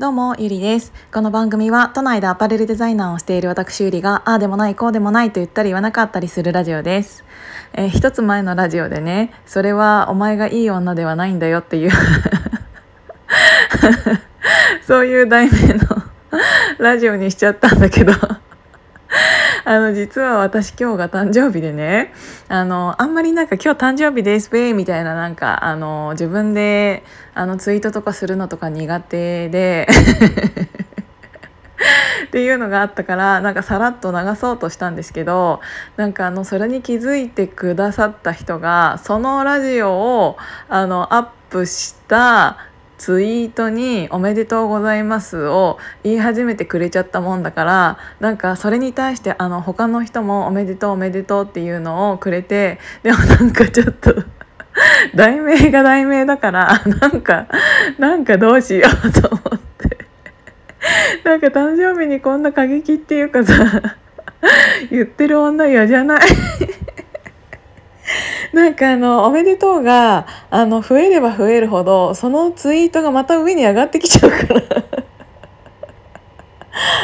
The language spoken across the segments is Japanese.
どうも、ゆりです。この番組は都内でアパレルデザイナーをしている私ゆりが、ああでもない、こうでもないと言ったり言わなかったりするラジオです。えー一つ前のラジオでね、それはお前がいい女ではないんだよっていう そういう題名の ラジオにしちゃったんだけどあの実は私今日が誕生日でね。あのあんまりなんか今日誕生日ですべーみたいななんかあの自分であのツイートとかするのとか苦手で。っていうのがあったからなんかさらっと流そうとしたんですけどなんかあのそれに気づいてくださった人がそのラジオをあのアップしたツイートに「おめでとうございます」を言い始めてくれちゃったもんだからなんかそれに対してあの他の人も「おめでとうおめでとう」っていうのをくれてでもなんかちょっと題名が題名だからなんかなんかどうしようと思って。なんか誕生日にこんな過激っていうかさ言ってる女嫌じゃない？なんかあの「おめでとうが」あの増えれば増えるほどそのツイートがまた上に上がってきちゃうから。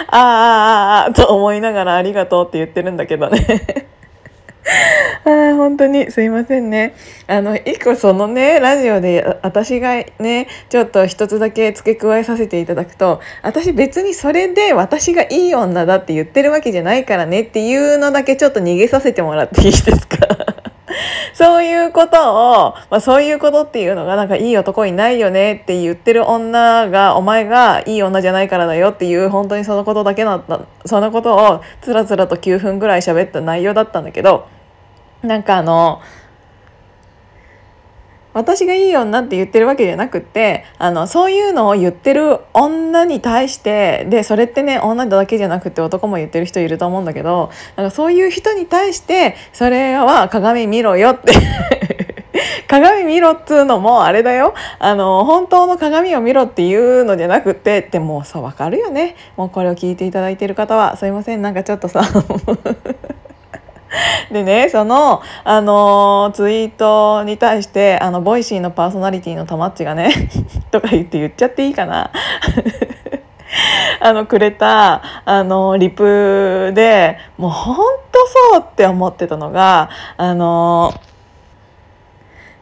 ああああああと思いながら「ありがとう」って言ってるんだけどね。あー本当にすいませんね。あの一個そのねラジオで私がねちょっと一つだけ付け加えさせていただくと私別にそれで私がいい女だって言ってるわけじゃないからねっていうのだけちょっと逃げさせてもらっていいですか？そういうことを、まあ、そういうことっていうのがなんかいい男いないよねって言ってる女がお前がいい女じゃないからだよっていう本当にそのことだけだったそのことをつらつらと9分ぐらい喋った内容だったんだけどなんかあの私がいい女って言ってるわけじゃなくってあのそういうのを言ってる女に対してでそれってね女だけじゃなくて男も言ってる人いると思うんだけどなんかそういう人に対してそれは鏡見ろよって。鏡見ろっつうのもあれだよ。あの本当の鏡を見ろっていうのじゃなくてってもうさ分かるよね。もうこれを聞いていただいてる方は。すいません。なんかちょっとさ。でねその、あのツイートに対してあの Voicy のパーソナリティのたまっちがね とか言って言っちゃっていいかな。あのくれたあのリプでもうほんとそうって思ってたのがあの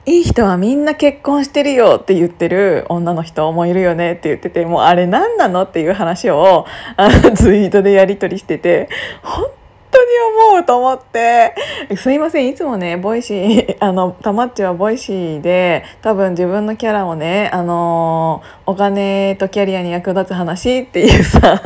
いい人はみんな結婚してるよって言ってる女の人もいるよねって言っててもうあれ何なのっていう話をあのツイートでやり取りしてて本思うと思って。すいません。いつもね Voicy あのたまっちは Voicy で多分自分のキャラをねあのお金とキャリアに役立つ話っていうさ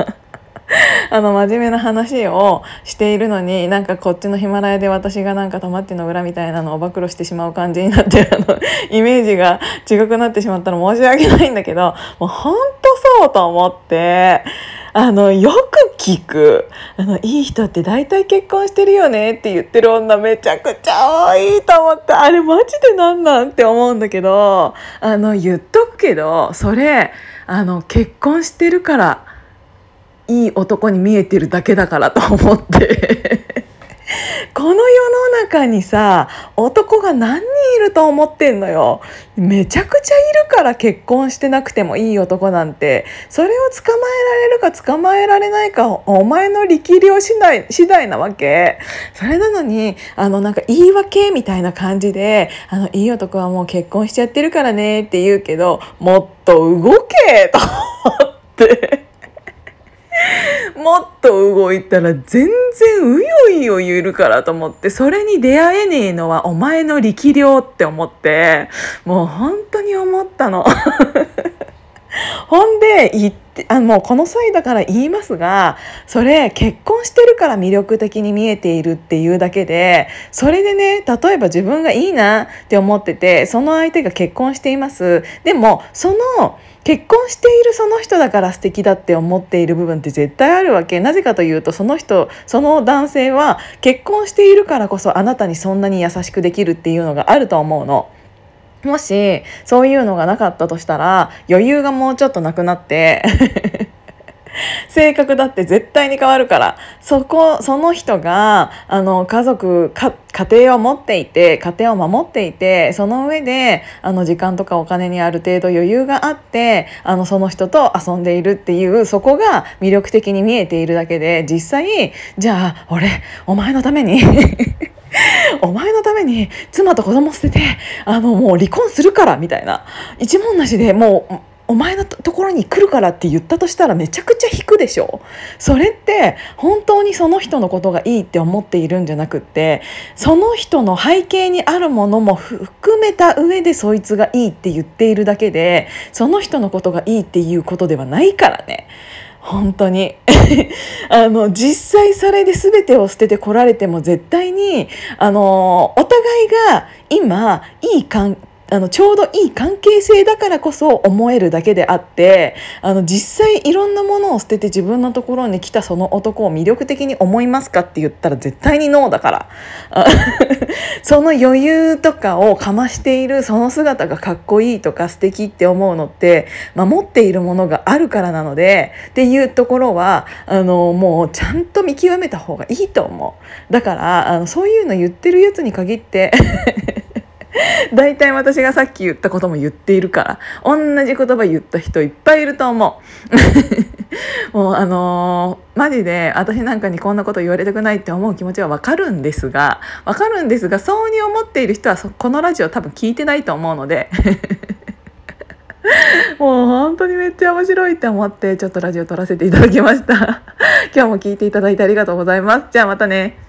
あの真面目な話をしているのになんかこっちのヒマラヤで私がなんかたまっちの裏みたいなのを暴露してしまう感じになってあのイメージが違くなってしまったら申し訳ないんだけどもうほんとそうと思って。あのよく聞く。あのいい人って大体結婚してるよねって言ってる女めちゃくちゃ多いと思って。あれマジでなんなんって思うんだけどあの言っとくけどそれあの結婚してるからいい男に見えてるだけだからと思って。この世の中にさ男が何人いると思ってんのよ。めちゃくちゃいるから結婚してなくてもいい男なんて。それを捕まえられるか捕まえられないかお前の力量次第次第なわけ。それなのにあのなんか言い訳みたいな感じであのいい男はもう結婚しちゃってるからねって言うけどもっと動けと思って。もっと動いたら全然うよいよ言えるからと思ってそれに出会えねえのはお前の力量って思ってもう本当に思ったの。ほんで言ってあもうこの際だから言いますがそれ結婚してるから魅力的に見えているっていうだけでそれでね例えば自分がいいなって思っててその相手が結婚していますでもその結婚しているその人だから素敵だって思っている部分って絶対あるわけなぜかというとその人その男性は結婚しているからこそあなたにそんなに優しくできるっていうのがあると思うの。もしそういうのがなかったとしたら余裕がもうちょっとなくなって 性格だって絶対に変わるからそこその人があの家族か家庭を持っていて家庭を守っていてその上であの時間とかお金にある程度余裕があってあのその人と遊んでいるっていうそこが魅力的に見えているだけで実際じゃあ俺お前のために お前のために妻と子供捨ててあのもう離婚するからみたいな一文なしでもうお前のところに来るからって言ったとしたらめちゃくちゃ引くでしょそれって本当にその人のことがいいって思っているんじゃなくってその人の背景にあるものも含めた上でそいつがいいって言っているだけでその人のことがいいっていうことではないからね。本当に。あの実際それで全てを捨ててこられても絶対にあのお互いが今いい関あのちょうどいい関係性だからこそ思えるだけであってあの実際いろんなものを捨てて自分のところに来たその男を魅力的に思いますかって言ったら絶対にノーだから。その余裕とかをかましているその姿がかっこいいとか素敵って思うのって、ま、持っているものがあるからなのでっていうところはあのもうちゃんと見極めた方がいいと思う。だからあのそういうの言ってるやつに限って大体私がさっき言ったことも言っているから同じ言葉言った人いっぱいいると思う。もうあのー、マジで私なんかにこんなこと言われたくないって思う気持ちはわかるんですがわかるんですがそうに思っている人はこのラジオ多分聞いてないと思うので。もう本当にめっちゃ面白いって思ってちょっとラジオ撮らせていただきました。今日も聞いていただいてありがとうございます。じゃあまたね。